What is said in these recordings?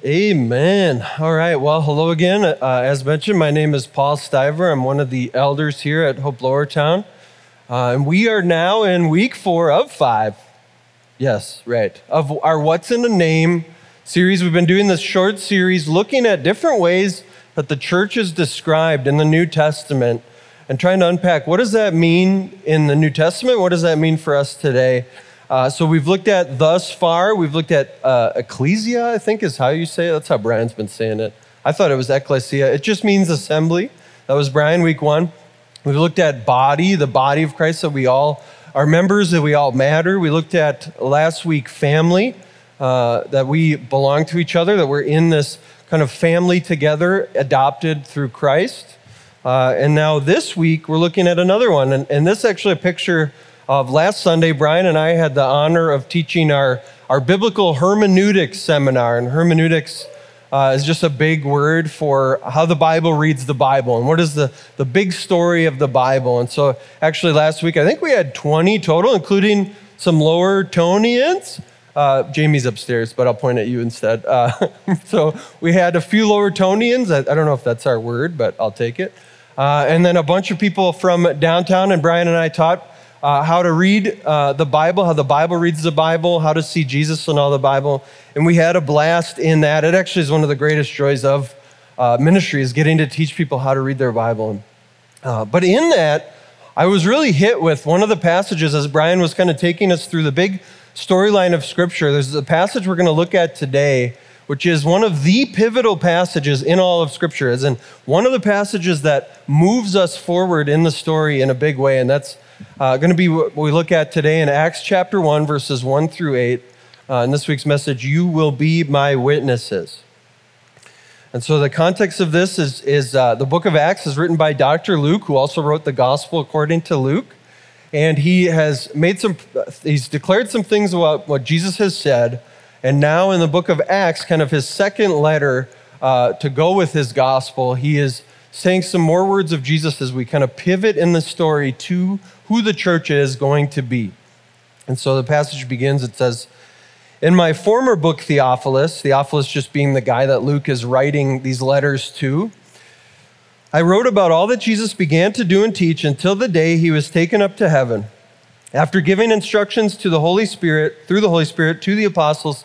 Amen. All right. Well, hello again. Uh, as mentioned, my name is Paul Stiver. I'm one of the elders here at Hope Lowertown. Uh, and we are now in week four of five. Yes, right. Of our What's in a Name series. We've been doing this short series looking at different ways that the church is described in the New Testament and trying to unpack what does that mean in the New Testament? What does that mean for us today? Uh, so we've looked at thus far, we've looked at uh, ecclesia, I think is how you say it. That's how Brian's been saying it. I thought it was ecclesia. It just means assembly. That was Brian week one. We've looked at body, the body of Christ, that we all are members, that we all matter. We looked at last week family, uh, that we belong to each other, that we're in this kind of family together, adopted through Christ. Uh, and now this week, we're looking at another one. And, and this is actually a picture of last Sunday, Brian and I had the honor of teaching our, our biblical hermeneutics seminar. And hermeneutics uh, is just a big word for how the Bible reads the Bible and what is the, the big story of the Bible. And so, actually, last week, I think we had 20 total, including some Lowertonians. Uh, Jamie's upstairs, but I'll point at you instead. Uh, so we had a few Lowertonians. I, I, don't know if that's our word, but I'll take it. Uh, and then a bunch of people from downtown, and Brian and I taught uh, how to read uh, the Bible, how the Bible reads the Bible, how to see Jesus in all the Bible. And we had a blast in that. It actually is one of the greatest joys of uh, ministry is getting to teach people how to read their Bible. Uh, but in that, I was really hit with one of the passages as Brian was kind of taking us through the big storyline of Scripture. There's a passage we're going to look at today, which is one of the pivotal passages in all of Scripture, as in one of the passages that moves us forward in the story in a big way, and that's uh, going to be what we look at today in Acts chapter 1, verses 1 through 8. Uh, in this week's message, You Will Be My Witnesses. And so the context of this is, is uh, the book of Acts is written by Dr. Luke, who also wrote the gospel according to Luke. And he has made some, he's declared some things about what Jesus has said. And now in the book of Acts, kind of his second letter uh, to go with his gospel, he is saying some more words of Jesus as we kind of pivot in the story to who the church is going to be. And so the passage begins, it says, In my former book, Theophilus, Theophilus just being the guy that Luke is writing these letters to, I wrote about all that Jesus began to do and teach until the day he was taken up to heaven. After giving instructions to the Holy Spirit, through the Holy Spirit, to the apostles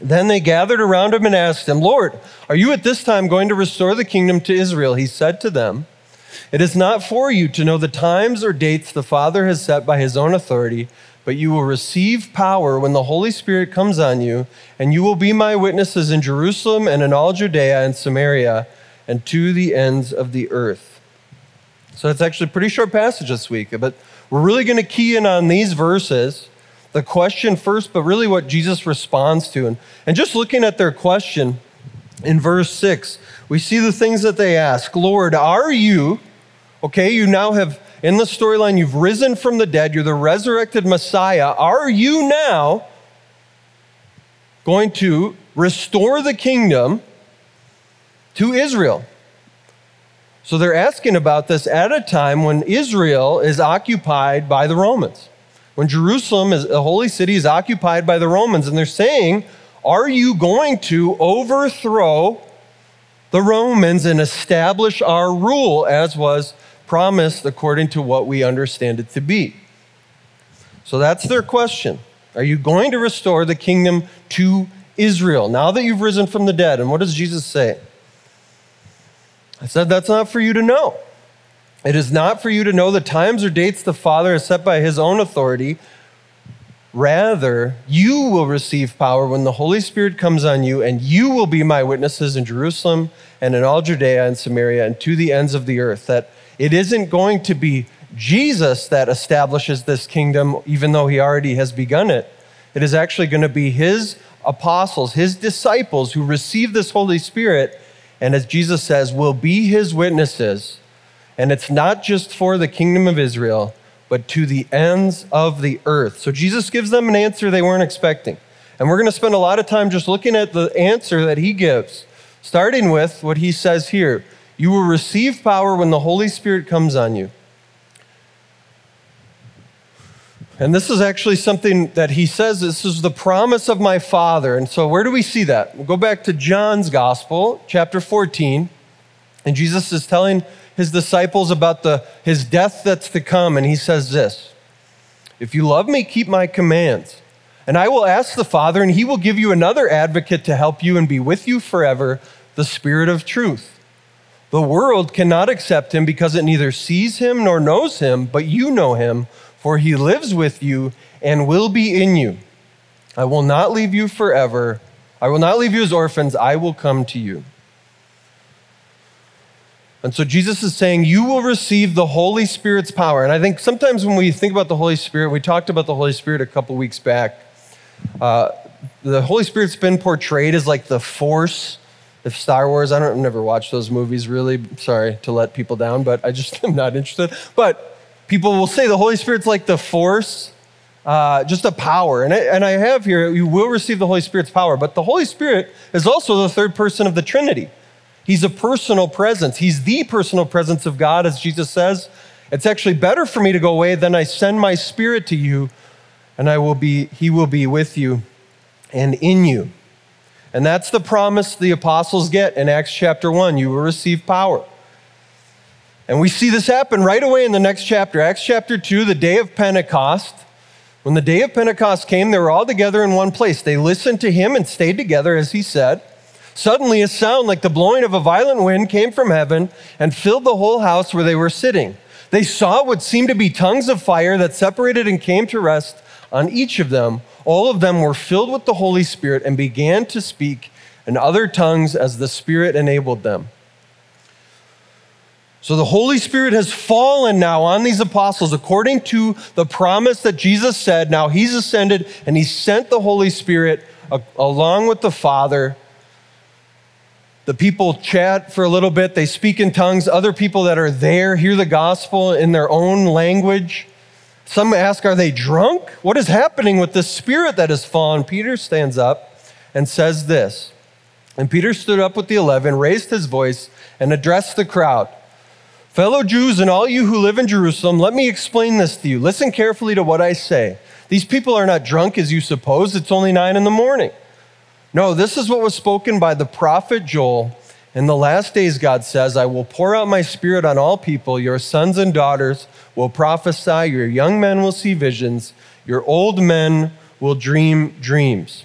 Then they gathered around him and asked him, Lord, are you at this time going to restore the kingdom to Israel? He said to them, It is not for you to know the times or dates the Father has set by his own authority but you will receive power when the Holy Spirit comes on you, and you will be my witnesses in Jerusalem and in all Judea and Samaria and to the ends of the earth. So it's actually a pretty short passage this week, but we're really going to key in on these verses. The question first, but really what Jesus responds to. And, and just looking at their question in verse 6, we see the things that they ask Lord, are you, okay, you now have in the storyline, you've risen from the dead, you're the resurrected Messiah. Are you now going to restore the kingdom to Israel? So they're asking about this at a time when Israel is occupied by the Romans. When Jerusalem, is, the holy city, is occupied by the Romans. And they're saying, Are you going to overthrow the Romans and establish our rule as was promised according to what we understand it to be. So that's their question. Are you going to restore the kingdom to Israel now that you've risen from the dead? And what does Jesus say? I said, That's not for you to know. It is not for you to know the times or dates the Father has set by his own authority. Rather, you will receive power when the Holy Spirit comes on you, and you will be my witnesses in Jerusalem and in all Judea and Samaria and to the ends of the earth. That it isn't going to be Jesus that establishes this kingdom, even though he already has begun it. It is actually going to be his apostles, his disciples who receive this Holy Spirit, and as Jesus says, will be his witnesses And it's not just for the kingdom of Israel, but to the ends of the earth. So Jesus gives them an answer they weren't expecting. And we're going to spend a lot of time just looking at the answer that he gives, starting with what he says here You will receive power when the Holy Spirit comes on you. And this is actually something that he says this is the promise of my Father. And so, where do we see that? We'll go back to John's Gospel, chapter 14. And Jesus is telling his disciples about the, his death that's to come. And he says this If you love me, keep my commands. And I will ask the Father, and he will give you another advocate to help you and be with you forever, the Spirit of truth. The world cannot accept him because it neither sees him nor knows him, but you know him, for he lives with you and will be in you. I will not leave you forever. I will not leave you as orphans. I will come to you. And so Jesus is saying, You will receive the Holy Spirit's power. And I think sometimes when we think about the Holy Spirit, we talked about the Holy Spirit a couple weeks back. Uh, the Holy Spirit's been portrayed as like the force of Star Wars. I don't I've never watched those movies really. Sorry to let people down, but I just am not interested. But people will say the Holy Spirit's like the force, uh, just a power. And I, and I have here, you will receive the Holy Spirit's power. But the Holy Spirit is also the third person of the Trinity. He's a personal presence. He's the personal presence of God, as Jesus says. It's actually better for me to go away than I send my spirit to you and I will be, he will be with you and in you. And that's the promise the apostles get in Acts chapter 1. You will receive power. And we see this happen right away in the next chapter, Acts chapter 2, the day of Pentecost. When the day of Pentecost came, they were all together in one place. They listened to him and stayed together, as he said. Suddenly, a sound like the blowing of a violent wind came from heaven and filled the whole house where they were sitting. They saw what seemed to be tongues of fire that separated and came to rest on each of them. All of them were filled with the Holy Spirit and began to speak in other tongues as the Spirit enabled them. So the Holy Spirit has fallen now on these apostles according to the promise that Jesus said. Now he's ascended and he sent the Holy Spirit along with the Father. The people chat for a little bit, they speak in tongues. Other people that are there hear the gospel in their own language. Some ask, Are they drunk? What is happening with the spirit that has fallen? Peter stands up and says this. And Peter stood up with the eleven, raised his voice, and addressed the crowd Fellow Jews and all you who live in Jerusalem, let me explain this to you. Listen carefully to what I say. These people are not drunk as you suppose, it's only nine in the morning. No, this is what was spoken by the prophet Joel. In the last days, God says, I will pour out my spirit on all people. Your sons and daughters will prophesy, your young men will see visions, your old men will dream dreams.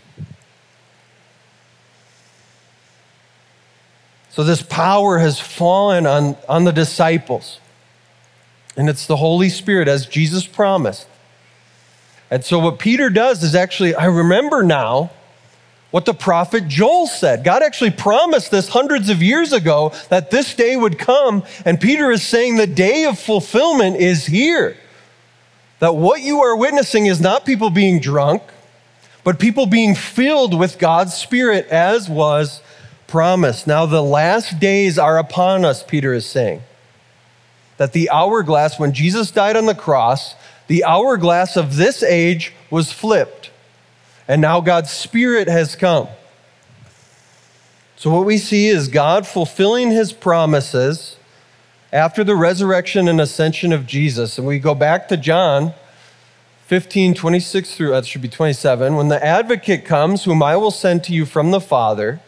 So, this power has fallen on, on the disciples. And it's the Holy Spirit, as Jesus promised. And so, what Peter does is actually, I remember now what the prophet Joel said. God actually promised this hundreds of years ago that this day would come, and Peter is saying the day of fulfillment is here. That what you are witnessing is not people being drunk, but people being filled with God's Spirit as was promised. Now, the last days are upon us, Peter is saying. That the hourglass, when Jesus died on the cross, the hourglass of this age was flipped and now God's Spirit has come. So, what we see is God fulfilling his promises after the resurrection and ascension of Jesus. And we go back to John 15, 26 through, uh, that should be 27. When the advocate comes, whom I will send to you from the Father,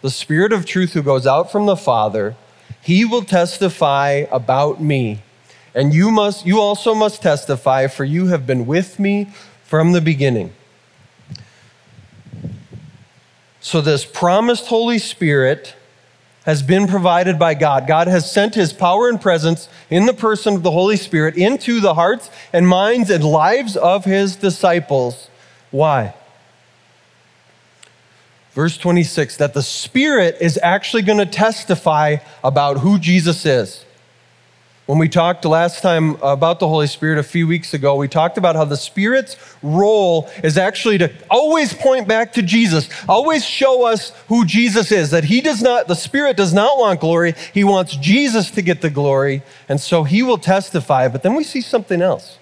the Spirit of truth who goes out from the Father, he will testify about me. And you must you also must testify for you have been with me from the beginning. So, this promised Holy Spirit has been provided by God. God has sent his power and presence in the person of the Holy Spirit into the hearts and minds and lives of his disciples. Why? Verse 26 that the Spirit is actually going to testify about who Jesus is. When we talked last time about the Holy Spirit a few weeks ago, we talked about how the Spirit's role is actually to always point back to Jesus, always show us who Jesus is, that He does not, the Spirit does not want glory. He wants Jesus to get the glory, and so He will testify. But then we see something else.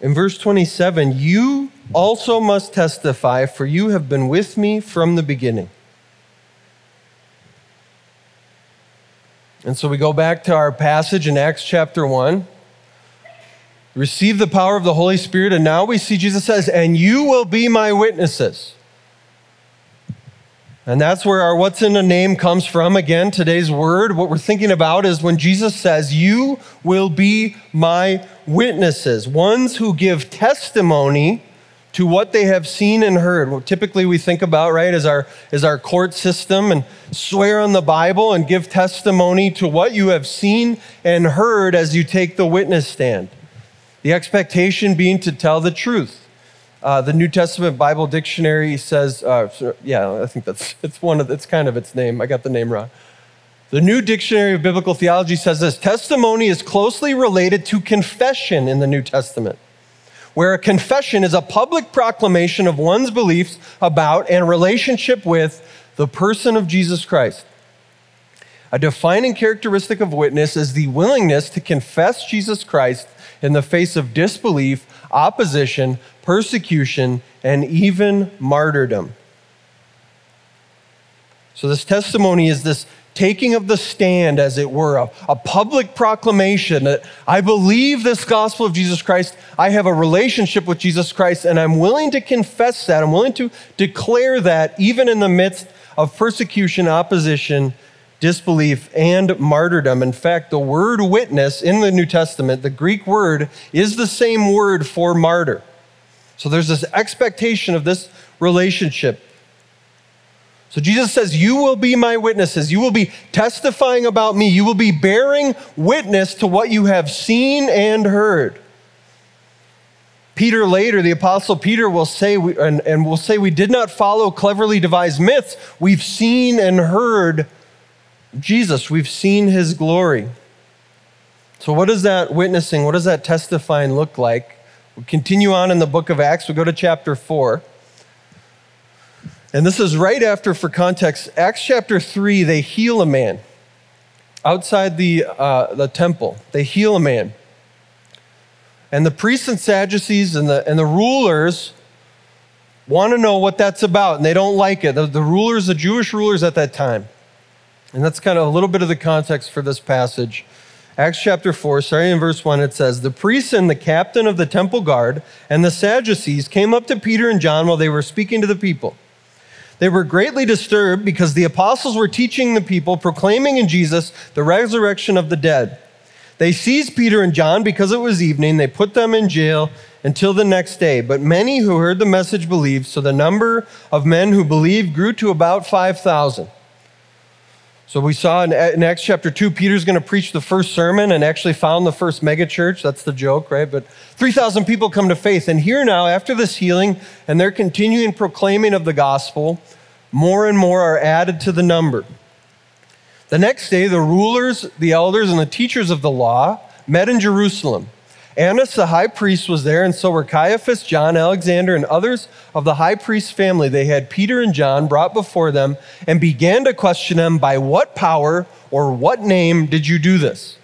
In verse 27, you also must testify, for you have been with me from the beginning. And so we go back to our passage in Acts chapter 1. Receive the power of the Holy Spirit, and now we see Jesus says, And you will be my witnesses. And that's where our what's in a name comes from. Again, today's word, what we're thinking about is when Jesus says, You will be my witnesses, ones who give testimony to what they have seen and heard. What typically we think about, right, is our, is our court system and swear on the Bible and give testimony to what you have seen and heard as you take the witness stand. The expectation being to tell the truth. Uh, the New Testament Bible Dictionary says, uh, yeah, I think that's it's one of it's kind of its name. I got the name wrong. The New Dictionary of Biblical Theology says this: testimony is closely related to confession in the New Testament where a confession is a public proclamation of one's beliefs about and relationship with the person of Jesus Christ. A defining characteristic of witness is the willingness to confess Jesus Christ in the face of disbelief, opposition, persecution, and even martyrdom. So, this testimony is this taking of the stand, as it were, a, a, public proclamation that I believe this gospel of Jesus Christ. I have a relationship with Jesus Christ, and I'm willing to confess that. I'm willing to declare that even in the midst of persecution, opposition, disbelief, and martyrdom. In fact, the word witness in the New Testament, the Greek word, is the same word for martyr. So there's this expectation of this relationship so Jesus says, You will be my witnesses. You will be testifying about me. You will be bearing witness to what you have seen and heard. Peter later, the apostle Peter will say, we, and, and will say, we did not follow cleverly devised myths. We've seen and heard Jesus. We've seen his glory. So, what does that witnessing, what does that testifying look like? We continue on in the book of Acts. We go to chapter 4. And this is right after, for context, Acts chapter 3, they heal a man outside the, uh, the temple. They heal a man. And the priests and Sadducees and the, and the rulers want to know what that's about, and they don't like it. The, the rulers, the Jewish rulers at that time. And that's kind of a little bit of the context for this passage. Acts chapter 4, starting in verse 1, it says The priests and the captain of the temple guard and the Sadducees came up to Peter and John while they were speaking to the people. They were greatly disturbed because the apostles were teaching the people, proclaiming in Jesus the resurrection of the dead. They seized Peter and John because it was evening. They put them in jail until the next day. But many who heard the message believed, so the number of men who believed grew to about 5,000. So we saw in, in Acts chapter 2, Peter's going to preach the first sermon and actually found the first megachurch. That's the joke, right? But 3,000 people come to faith. And here now, after this healing and their continuing proclaiming of the gospel, more and more are added to the number. The next day, the rulers, the elders, and the teachers of the law met in Jerusalem. Annas the high priest was there, and so were Caiaphas, John, Alexander, and others of the high priest's family. They had Peter and John brought before them and began to question them by what power or what name did you do this?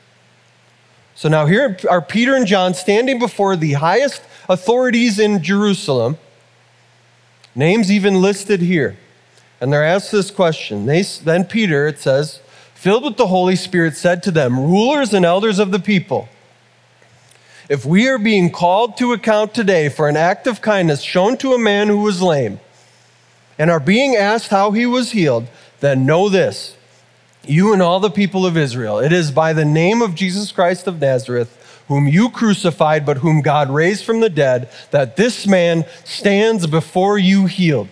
So now here are Peter and John standing before the highest authorities in Jerusalem, names even listed here. And they're asked this question. They, then Peter, it says, filled with the Holy Spirit, said to them, Rulers and elders of the people, if we are being called to account today for an act of kindness shown to a man who was lame, and are being asked how he was healed, then know this, you and all the people of Israel, it is by the name of Jesus Christ of Nazareth, whom you crucified, but whom God raised from the dead, that this man stands before you healed.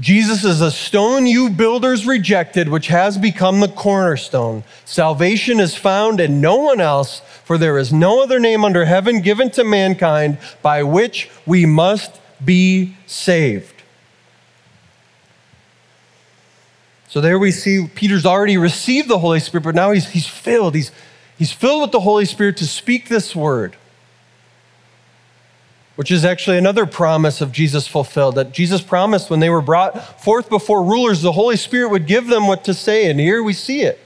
Jesus is a stone you builders rejected, which has become the cornerstone. Salvation is found in no one else, for there is no other name under heaven given to mankind by which we must be saved. So there we see Peter's already received the Holy Spirit, but now he's, he's filled. He's, he's filled with the Holy Spirit to speak this word, which is actually another promise of Jesus fulfilled. That Jesus promised when they were brought forth before rulers, the Holy Spirit would give them what to say. And here we see it.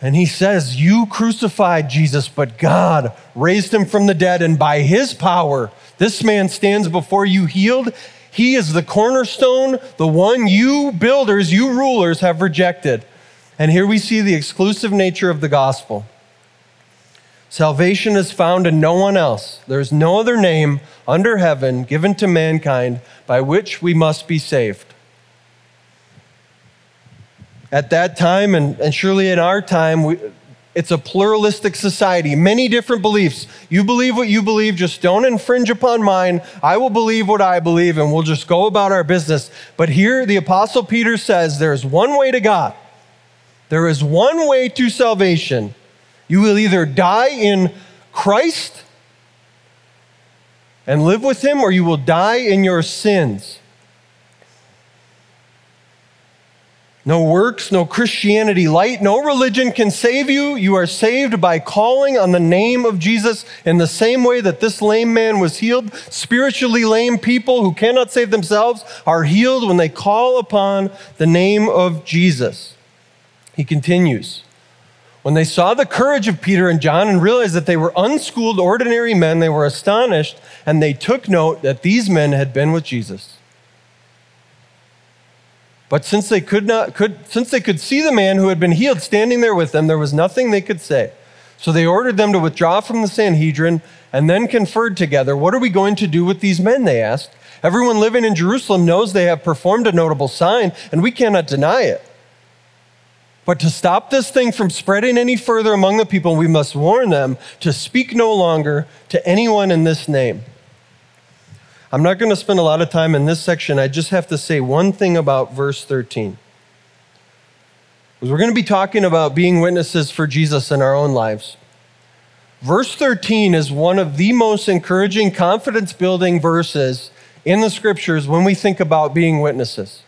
And he says, You crucified Jesus, but God raised him from the dead, and by his power, this man stands before you healed he is the cornerstone, the one you builders, you rulers have rejected. And here we see the exclusive nature of the gospel. Salvation is found in no one else. There is no other name under heaven given to mankind by which we must be saved. At that time, and, and surely in our time, we, it's a pluralistic society, many different beliefs. You believe what you believe, just don't infringe upon mine. I will believe what I believe, and we'll just go about our business. But here, the Apostle Peter says there's one way to God, there is one way to salvation. You will either die in Christ and live with Him, or you will die in your sins. No works, no Christianity light, no religion can save you. You are saved by calling on the name of Jesus in the same way that this lame man was healed. Spiritually lame people who cannot save themselves are healed when they call upon the name of Jesus. He continues. When they saw the courage of Peter and John and realized that they were unschooled, ordinary men, they were astonished and they took note that these men had been with Jesus. But since they could not could since they could see the man who had been healed standing there with them, there was nothing they could say. So they ordered them to withdraw from the Sanhedrin and then conferred together. What are we going to do with these men? They asked. Everyone living in Jerusalem knows they have performed a notable sign, and we cannot deny it. But to stop this thing from spreading any further among the people, we must warn them to speak no longer to anyone in this name. I'm not going to spend a lot of time in this section. I just have to say one thing about verse 13. Because we're going to be talking about being witnesses for Jesus in our own lives. Verse 13 is one of the most encouraging, confidence building verses in the scriptures when we think about being witnesses.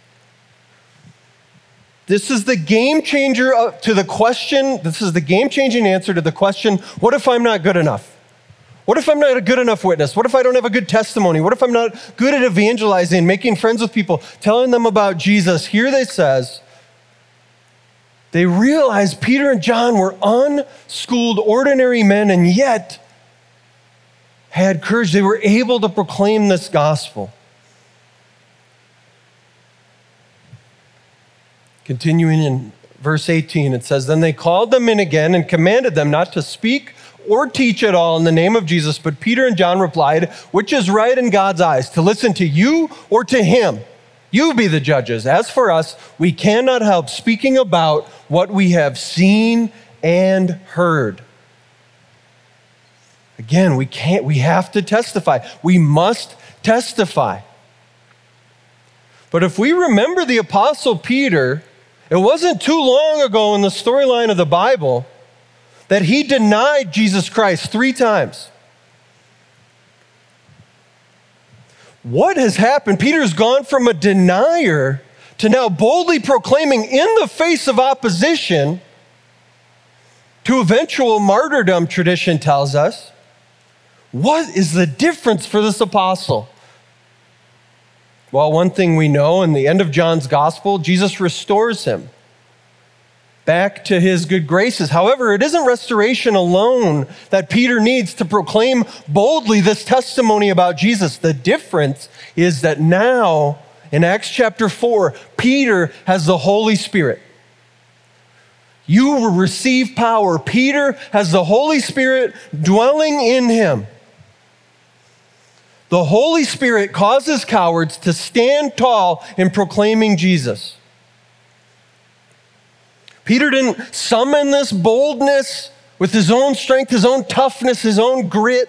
This is the game changer to the question, this is the game changing answer to the question what if I'm not good enough? What if I'm not a good enough witness? What if I don't have a good testimony? What if I'm not good at evangelizing, making friends with people, telling them about Jesus? Here they says, they realized Peter and John were unschooled, ordinary men, and yet had courage. They were able to proclaim this gospel. Continuing in verse 18, it says, Then they called them in again and commanded them not to speak or teach at all in the name of Jesus. But Peter and John replied, Which is right in God's eyes, to listen to you or to him? You be the judges. As for us, we cannot help speaking about what we have seen and heard. Again, we can't, we have to testify. We must testify. But if we remember the Apostle Peter, it wasn't too long ago in the storyline of the Bible that he denied Jesus Christ three times. What has happened? Peter's gone from a denier to now boldly proclaiming in the face of opposition to eventual martyrdom, tradition tells us. What is the difference for this apostle? Well, one thing we know in the end of John's gospel, Jesus restores him back to his good graces. However, it isn't restoration alone that Peter needs to proclaim boldly this testimony about Jesus. The difference is that now, in Acts chapter 4, Peter has the Holy Spirit. You will receive power. Peter has the Holy Spirit dwelling in him. The Holy Spirit causes cowards to stand tall in proclaiming Jesus. Peter didn't summon this boldness with his own strength, his own toughness, his own grit.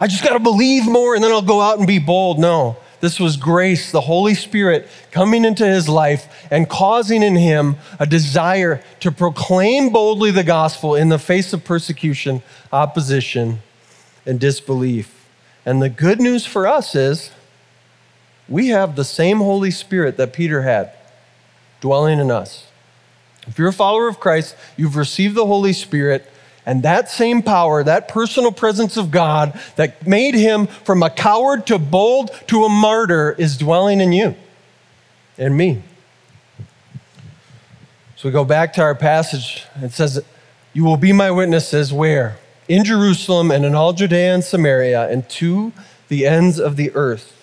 I just got to believe more and then I'll go out and be bold. No, this was grace, the Holy Spirit coming into his life and causing in him a desire to proclaim boldly the gospel in the face of persecution, opposition, and disbelief. And the good news for us is we have the same Holy Spirit that Peter had. dwelling in us. If you're a follower of Christ, you've received the Holy Spirit, and that same power, that personal presence of God that made him from a coward to bold to a martyr, is dwelling in you and me. So we go back to our passage. It says, You will be my witnesses where? In Jerusalem and in all Judea and Samaria and to the ends of the earth.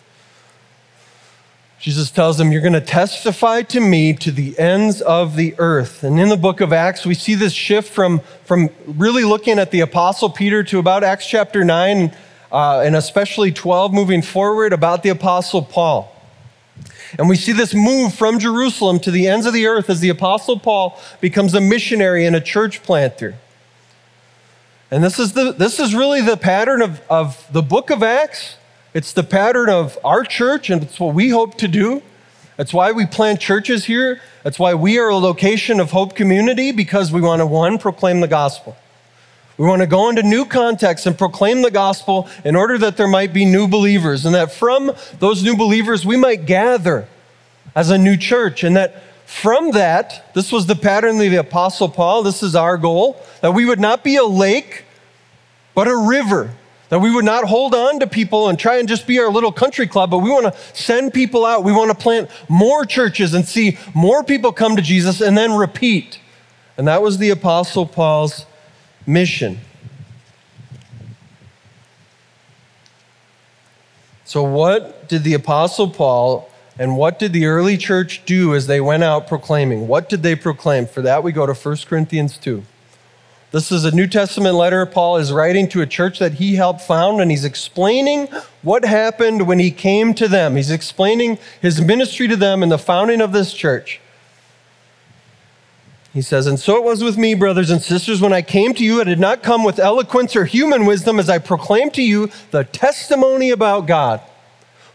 Jesus tells them, You're going to testify to me to the ends of the earth. And in the book of Acts, we see this shift from, from really looking at the Apostle Peter to about Acts chapter 9, uh, and especially 12, moving forward about the Apostle Paul. And we see this move from Jerusalem to the ends of the earth as the Apostle Paul becomes a missionary and a church planter. And this is, the, this is really the pattern of, of the book of Acts it's the pattern of our church, and it's what we hope to do. That's why we plant churches here. That's why we are a location of hope community, because we want to, one, proclaim the gospel. We want to go into new contexts and proclaim the gospel in order that there might be new believers, and that from those new believers, we might gather as a new church, and that from that, this was the pattern of the Apostle Paul, this is our goal, that we would not be a lake, but a river that we would not hold on to people and try and just be our little country club, but we want to send people out. We want to plant more churches and see more people come to Jesus and then repeat. And that was the Apostle Paul's mission. So, what did the Apostle Paul and what did the early church do as they went out proclaiming? What did they proclaim? For that, we go to 1 Corinthians 2. This is a New Testament letter Paul is writing to a church that he helped found, and he's explaining what happened when he came to them. He's explaining his ministry to them and the founding of this church. He says, And so it was with me, brothers and sisters, when I came to you, I did not come with eloquence or human wisdom as I proclaimed to you the testimony about God.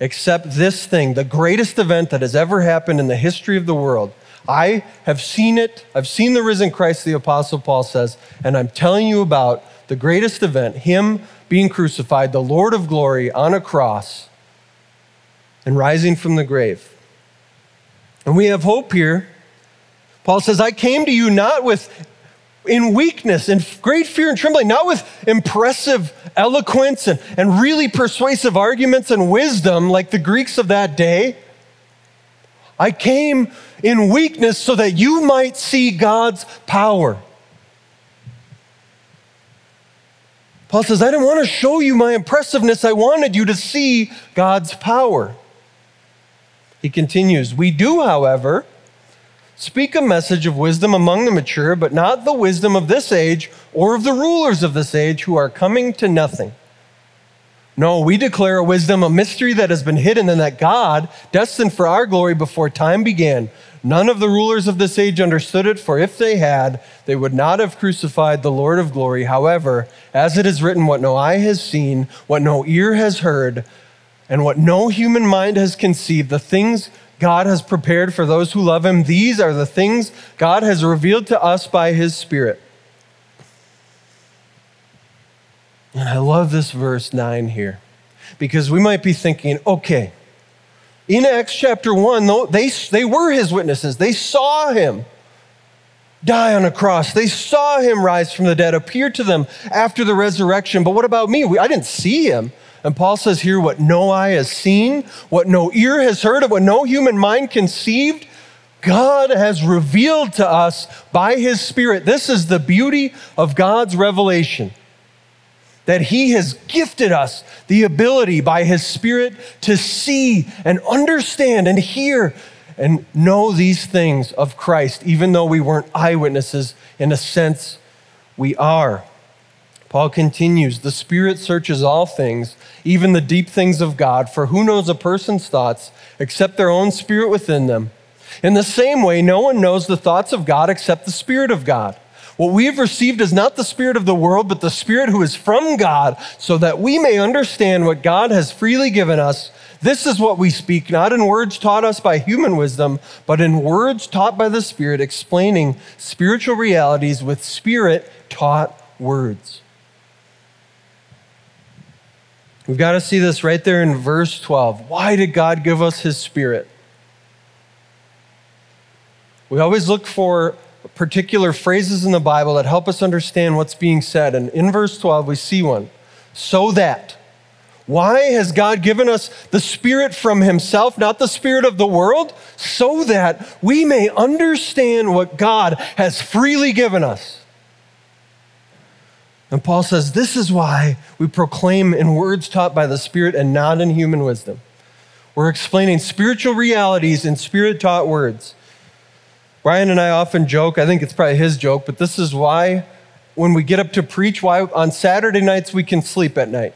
except this thing, the greatest event that has ever happened in the history of the world I have seen it. I've seen the risen Christ, the Apostle Paul says, and I'm telling you about the greatest event, Him being crucified, the Lord of glory on a cross and rising from the grave. And we have hope here. Paul says, I came to you not with in weakness and great fear and trembling, not with impressive eloquence and, and really persuasive arguments and wisdom like the Greeks of that day. I came in weakness so that you might see God's power. Paul says, I didn't want to show you my impressiveness. I wanted you to see God's power. He continues, We do, however, speak a message of wisdom among the mature, but not the wisdom of this age or of the rulers of this age who are coming to nothing. No, we declare a wisdom, a mystery that has been hidden, and that God, destined for our glory before time began. None of the rulers of this age understood it, for if they had, they would not have crucified the Lord of glory. However, as it is written, what no eye has seen, what no ear has heard, and what no human mind has conceived, the things God has prepared for those who love him, these are the things God has revealed to us by his Spirit. And I love this verse 9 here because we might be thinking, okay, in Acts chapter 1, they, they were his witnesses. They saw him die on a cross. They saw him rise from the dead, appear to them after the resurrection. But what about me? I didn't see him. And Paul says here, what no eye has seen, what no ear has heard, and what no human mind conceived, God has revealed to us by his Spirit. This is the beauty of God's revelation that He has gifted us the ability by His Spirit to see and understand and hear and know these things of Christ, even though we weren't eyewitnesses. In a sense, we are. Paul continues The Spirit searches all things, even the deep things of God, for who knows a person's thoughts except their own spirit within them? In the same way, no one knows the thoughts of God except the Spirit of God. What we have received is not the Spirit of the world, but the Spirit who is from God, so that we may understand what God has freely given us. This is what we speak, not in words taught us by human wisdom, but in words taught by the Spirit, explaining spiritual realities with Spirit taught words. We've got to see this right there in verse 12. Why did God give us His Spirit? We always look for particular phrases in the Bible that help us understand what's being said. And in verse 12, we see one. So that. Why has God given us the Spirit from Himself, not the Spirit of the world? So that we may understand what God has freely given us. And Paul says, This is why we proclaim in words taught by the Spirit and not in human wisdom. We're explaining spiritual realities in spirit taught words. Brian and I often joke, I think it's probably his joke, but this is why when we get up to preach, why on Saturday nights we can sleep at night.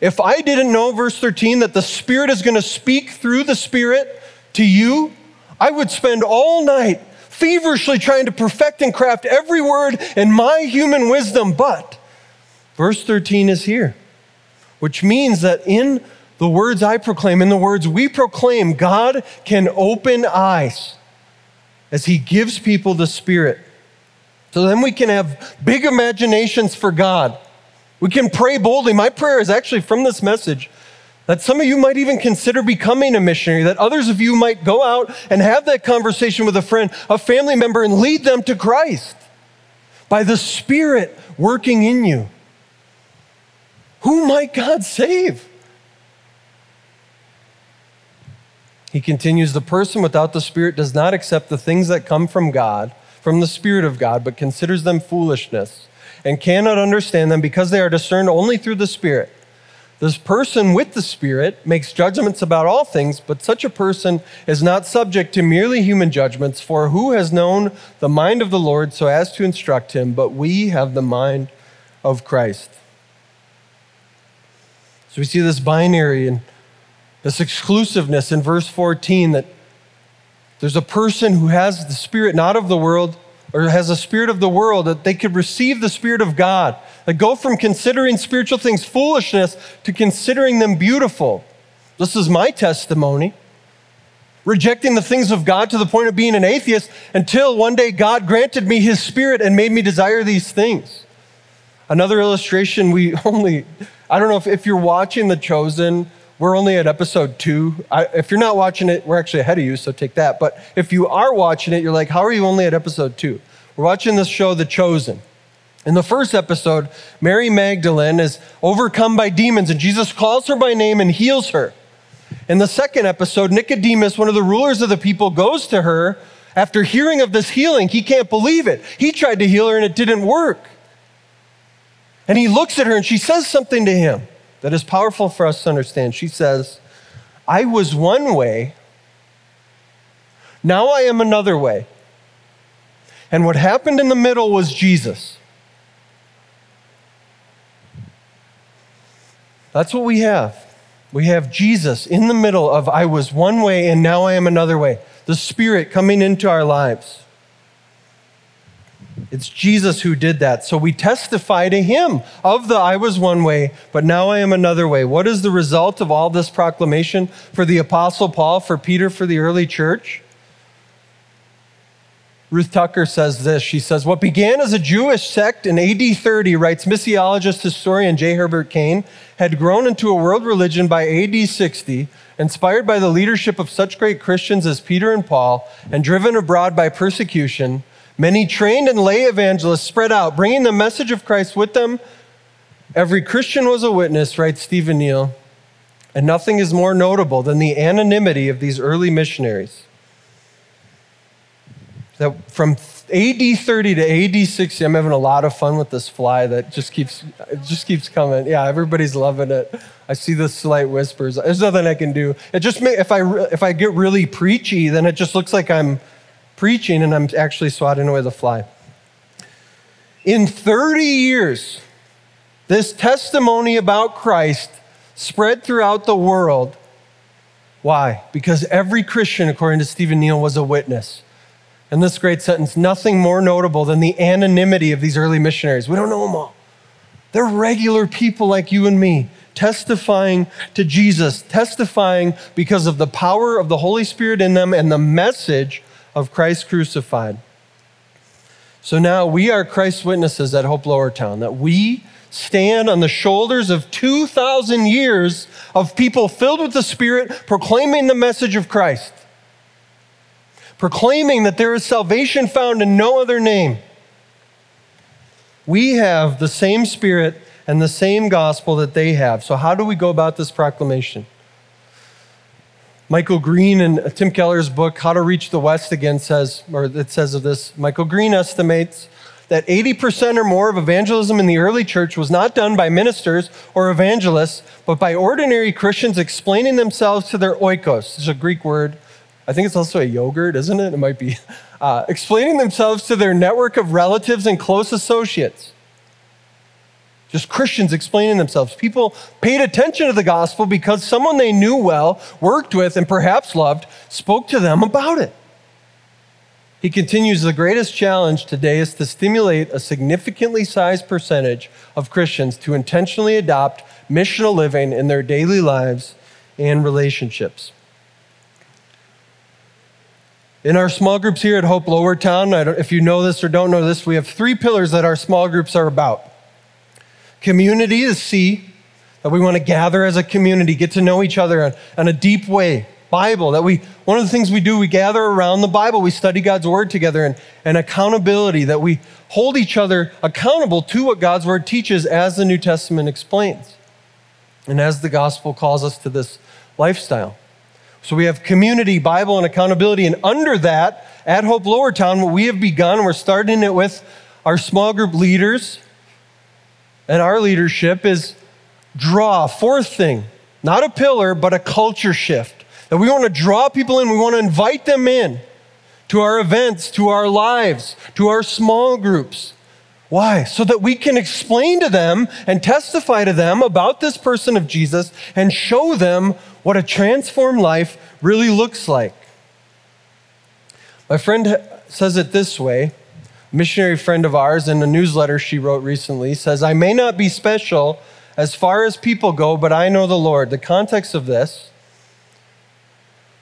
If I didn't know, verse 13, that the Spirit is going to speak through the Spirit to you, I would spend all night feverishly trying to perfect and craft every word in my human wisdom. But verse 13 is here, which means that in the words I proclaim, in the words we proclaim, God can open eyes as He gives people the Spirit. So then we can have big imaginations for God. We can pray boldly. My prayer is actually from this message that some of you might even consider becoming a missionary, that others of you might go out and have that conversation with a friend, a family member, and lead them to Christ by the Spirit working in you. Who might God save? He continues The person without the Spirit does not accept the things that come from God, from the Spirit of God, but considers them foolishness and cannot understand them because they are discerned only through the Spirit. This person with the Spirit makes judgments about all things, but such a person is not subject to merely human judgments. For who has known the mind of the Lord so as to instruct him? But we have the mind of Christ. So we see this binary and this exclusiveness in verse 14 that there's a person who has the spirit not of the world or has a spirit of the world that they could receive the spirit of God. That go from considering spiritual things foolishness to considering them beautiful. This is my testimony. Rejecting the things of God to the point of being an atheist until one day God granted me his spirit and made me desire these things. Another illustration, we only, I don't know if, if you're watching The Chosen we're only at episode two. I, if you're not watching it, we're actually ahead of you, so take that. But if you are watching it, you're like, how are you only at episode two? We're watching this show, The Chosen. In the first episode, Mary Magdalene is overcome by demons, and Jesus calls her by name and heals her. In the second episode, Nicodemus, one of the rulers of the people, goes to her after hearing of this healing. He can't believe it. He tried to heal her and it didn't work. And he looks at her and she says something to him that is powerful for us to understand. She says, I was one way, now I am another way. And what happened in the middle was Jesus. That's what we have. We have Jesus in the middle of I was one way and now I am another way. The Spirit coming into our lives. It's Jesus who did that. So we testify to him of the I was one way, but now I am another way. What is the result of all this proclamation for the Apostle Paul, for Peter, for the early church? Ruth Tucker says this. She says, What began as a Jewish sect in AD 30, writes missiologist historian J. Herbert Kane, had grown into a world religion by AD 60, inspired by the leadership of such great Christians as Peter and Paul, and driven abroad by persecution Many trained and lay evangelists spread out, bringing the message of Christ with them. Every Christian was a witness, writes Stephen Neill. and nothing is more notable than the anonymity of these early missionaries. That from AD 30 to AD 60, I'm having a lot of fun with this fly that just keeps it just keeps coming. Yeah, everybody's loving it. I see the slight whispers. There's nothing I can do. It just may, if I if I get really preachy, then it just looks like I'm preaching and I'm actually swatting away the fly. In 30 years, this testimony about Christ spread throughout the world. Why? Because every Christian, according to Stephen Neill, was a witness. In this great sentence nothing more notable than the anonymity of these early missionaries. We don't know them all. They're regular people like you and me, testifying to Jesus, testifying because of the power of the Holy Spirit in them and the message of Christ crucified. So now we are Christ's witnesses at Hope Lowertown, that we stand on the shoulders of 2,000 years of people filled with the Spirit proclaiming the message of Christ, proclaiming that there is salvation found in no other name. We have the same Spirit and the same gospel that they have. So, how do we go about this proclamation? Michael Green in Tim Keller's book, How to Reach the West Again, says, or it says of this Michael Green estimates that 80% or more of evangelism in the early church was not done by ministers or evangelists, but by ordinary Christians explaining themselves to their oikos. Is a Greek word. I think it's also a yogurt, isn't it? It might be. Uh, explaining themselves to their network of relatives and close associates. Just Christians explaining themselves. People paid attention to the gospel because someone they knew well, worked with, and perhaps loved spoke to them about it. He continues the greatest challenge today is to stimulate a significantly sized percentage of Christians to intentionally adopt missional living in their daily lives and relationships. In our small groups here at Hope Lowertown, if you know this or don't know this, we have three pillars that our small groups are about. Community is C, that we want to gather as a community, get to know each other in a deep way. Bible, that we, one of the things we do, we gather around the Bible, we study God's Word together, and, and accountability, that we hold each other accountable to what God's Word teaches as the New Testament explains, and as the gospel calls us to this lifestyle. So we have community, Bible, and accountability, and under that, at Hope Lowertown, what we have begun, we're starting it with our small group leaders, and our leadership is draw, fourth thing, not a pillar, but a culture shift. That we want to draw people in, we want to invite them in to our events, to our lives, to our small groups. Why? So that we can explain to them and testify to them about this person of Jesus and show them what a transformed life really looks like. My friend says it this way a missionary friend of ours in a newsletter she wrote recently says, I may not be special as far as people go, but I know the Lord. The context of this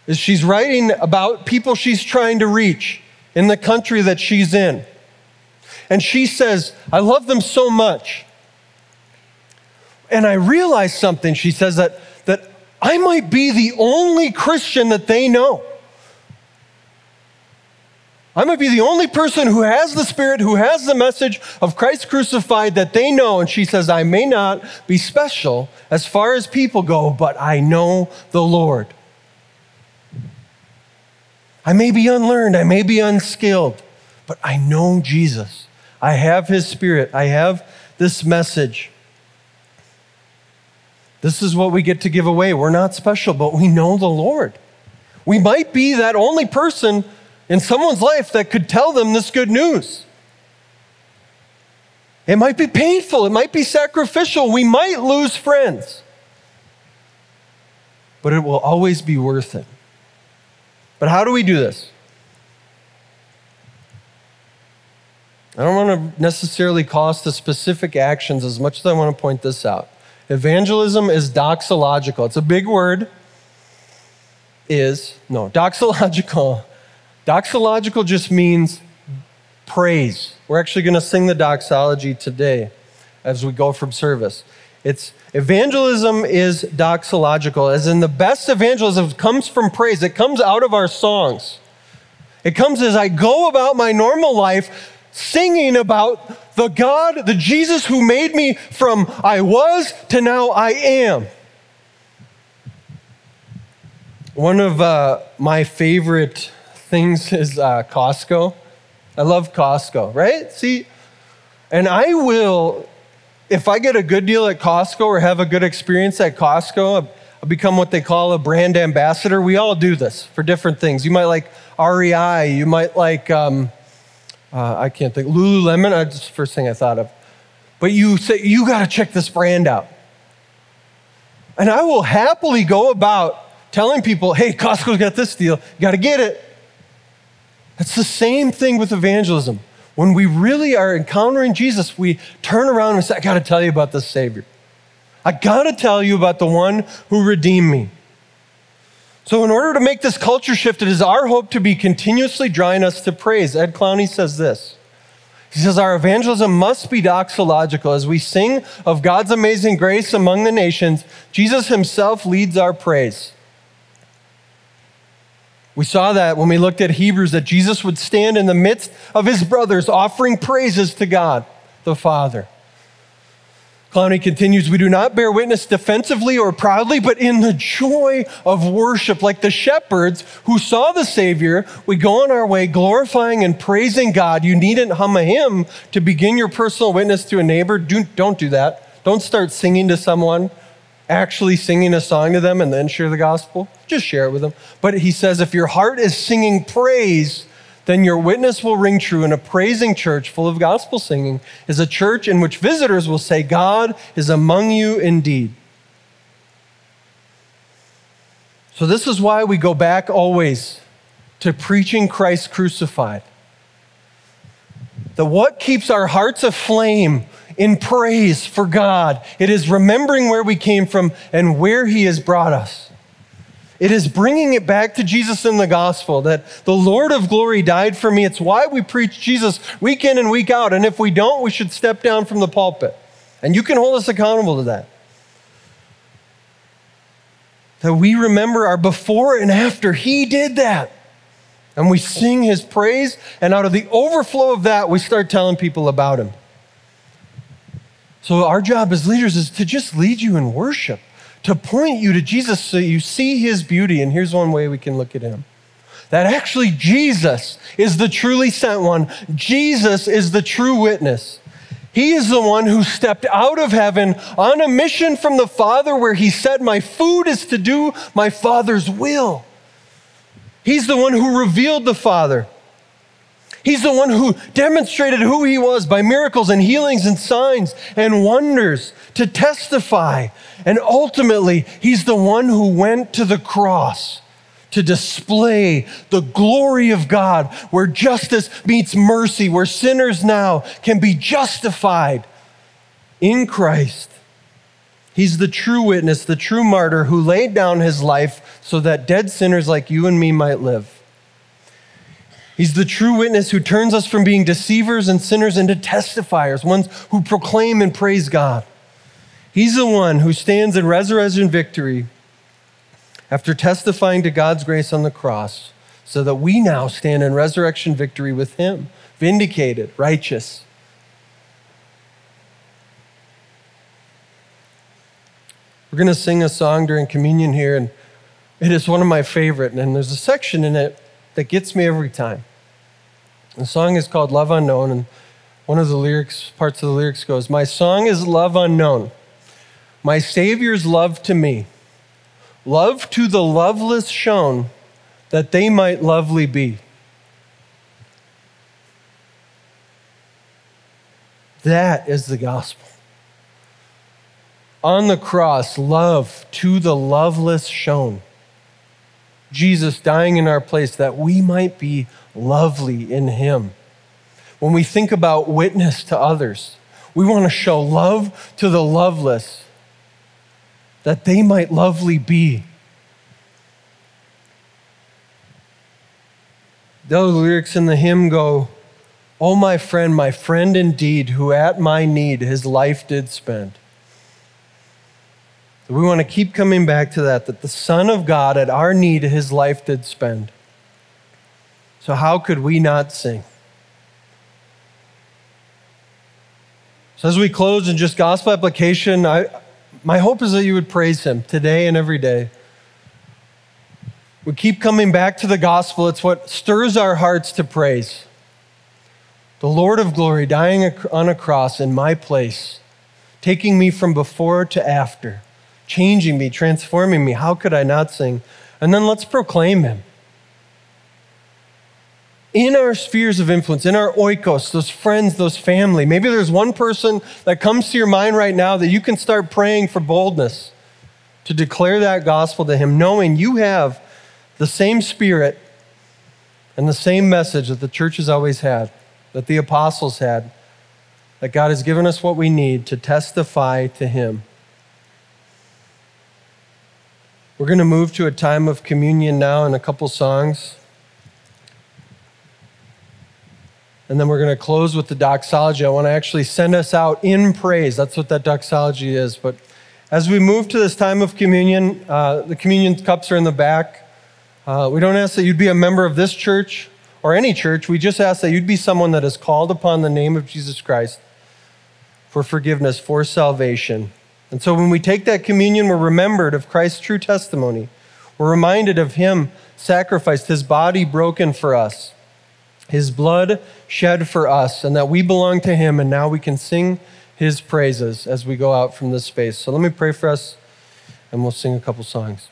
is she's writing about people she's trying to reach in the country that she's in. And she says, I love them so much. And I realized something, she says, that, that I might be the only Christian that they know. I might be the only person who has the Spirit, who has the message of Christ crucified that they know. And she says, I may not be special as far as people go, but I know the Lord. I may be unlearned, I may be unskilled, but I know Jesus. I have his spirit, I have this message. This is what we get to give away. We're not special, but we know the Lord. We might be that only person in someone's life that could tell them this good news. It might be painful, it might be sacrificial, we might lose friends, but it will always be worth it. But how do we do this? I don't want to necessarily cost the specific actions as much as I want to point this out. Evangelism is doxological. It's a big word. Is, no, doxological. Doxological just means praise. We're actually going to sing the doxology today as we go from service. It's evangelism is doxological, as in the best evangelism comes from praise. It comes out of our songs. It comes as I go about my normal life singing about the God, the Jesus who made me from I was to now I am. One of uh, my favorite things is uh, Costco. I love Costco, right? See, and I will if I get a good deal at Costco or have a good experience at Costco, I'll become what they call a brand ambassador. We all do this for different things. You might like REI, you might like, um, uh, I can't think, Lululemon, that's the first thing I thought of. But you say, you got to check this brand out. And I will happily go about telling people, hey, Costco's got this deal, you got to get it. It's the same thing with evangelism. When we really are encountering Jesus, we turn around and say, I got to tell you about this Savior. I got to tell you about the one who redeemed me. So, in order to make this culture shift, it is our hope to be continuously drawing us to praise. Ed Clowney says this. He says, Our evangelism must be doxological. As we sing of God's amazing grace among the nations, Jesus himself leads our praise. We saw that when we looked at Hebrews, that Jesus would stand in the midst of his brothers offering praises to God the Father. Clowney continues, we do not bear witness defensively or proudly, but in the joy of worship. Like the shepherds who saw the Savior, we go on our way glorifying and praising God. You needn't hum a hymn to begin your personal witness to a neighbor. Do, don't do that. Don't start singing to someone, actually singing a song to them and then share the gospel. Just share it with them. But he says, if your heart is singing praise, then your witness will ring true. And a praising church full of gospel singing is a church in which visitors will say, God is among you indeed. So, this is why we go back always to preaching Christ crucified. The what keeps our hearts aflame in praise for God? It is remembering where we came from and where He has brought us. It is bringing it back to Jesus in the gospel that the Lord of glory died for me. It's why we preach Jesus week in and week out. And if we don't, we should step down from the pulpit. And you can hold us accountable to that. That we remember our before and after. He did that. And we sing his praise. And out of the overflow of that, we start telling people about him. So, our job as leaders is to just lead you in worship to point you to Jesus so you see his beauty. And here's one way we can look at him that actually Jesus is the truly sent one, Jesus is the true witness. He is the one who stepped out of heaven on a mission from the Father where he said, My food is to do my Father's will. He's the one who revealed the Father. He's the one who demonstrated who he was by miracles and healings and signs and wonders to testify. And ultimately, he's the one who went to the cross to display the glory of God, where justice meets mercy, where sinners now can be justified in Christ. He's the true witness, the true martyr who laid down his life so that dead sinners like you and me might live. He's the true witness who turns us from being deceivers and sinners into testifiers, ones who proclaim and praise God. He's the one who stands in resurrection victory after testifying to God's grace on the cross, so that we now stand in resurrection victory with Him, vindicated, righteous. We're going to sing a song during communion here, and it is one of my favorite. And there's a section in it that gets me every time. The song is called Love Unknown, and one of the lyrics, parts of the lyrics goes, My song is love unknown, my Savior's love to me, love to the loveless shown, that they might lovely be. That is the gospel. On the cross, love to the loveless shown. Jesus dying in our place that we might be lovely in Him. When we think about witness to others, we want to show love to the loveless that they might lovely be. The lyrics in the hymn go, Oh, my friend, my friend indeed, who at my need his life did spend. We want to keep coming back to that, that the Son of God at our need his life did spend. So, how could we not sing? So, as we close in just gospel application, I, my hope is that you would praise him today and every day. We keep coming back to the gospel, it's what stirs our hearts to praise. The Lord of glory dying on a cross in my place, taking me from before to after changing me, transforming me. How could I not sing? And then let's proclaim him. In our spheres of influence, in our oikos, those friends, those family, maybe there's one person that comes to your mind right now that you can start praying for boldness to declare that gospel to him, knowing you have the same spirit and the same message that the church has always had, that the apostles had, that God has given us what we need to testify to Him. We're going to move to a time of communion now in a couple songs. And then we're going to close with the doxology. I want to actually send us out in praise. That's what that doxology is. But as we move to this time of communion, uh, the communion cups are in the back. Uh, we don't ask that you'd be a member of this church or any church. We just ask that you'd be someone that has called upon the name of Jesus Christ for forgiveness, for salvation. And so when we take that communion, we're remembered of Christ's true testimony. We're reminded of Him sacrificed, His body broken for us, His blood shed for us, and that we belong to Him, and now we can sing His praises as we go out from this space. So let me pray for us, and we'll sing a couple songs.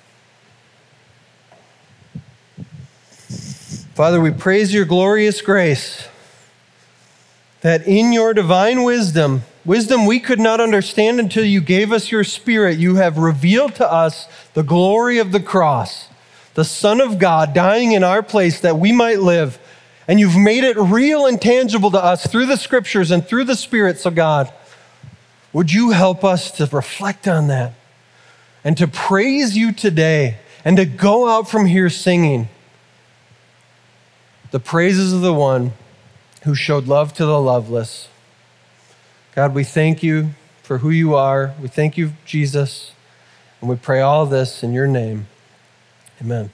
Father, we praise your glorious grace that in your divine wisdom, wisdom we could not understand until you gave us your spirit, you have revealed to us the glory of the cross, the Son of God dying in our place that we might live. And you've made it real and tangible to us through the scriptures and through the Spirit. So, God, would you help us to reflect on that and to praise you today and to go out from here singing the praises of the one who showed love to the loveless. God, we thank you for who you are. We thank you, Jesus. And we pray all this in your name. Amen.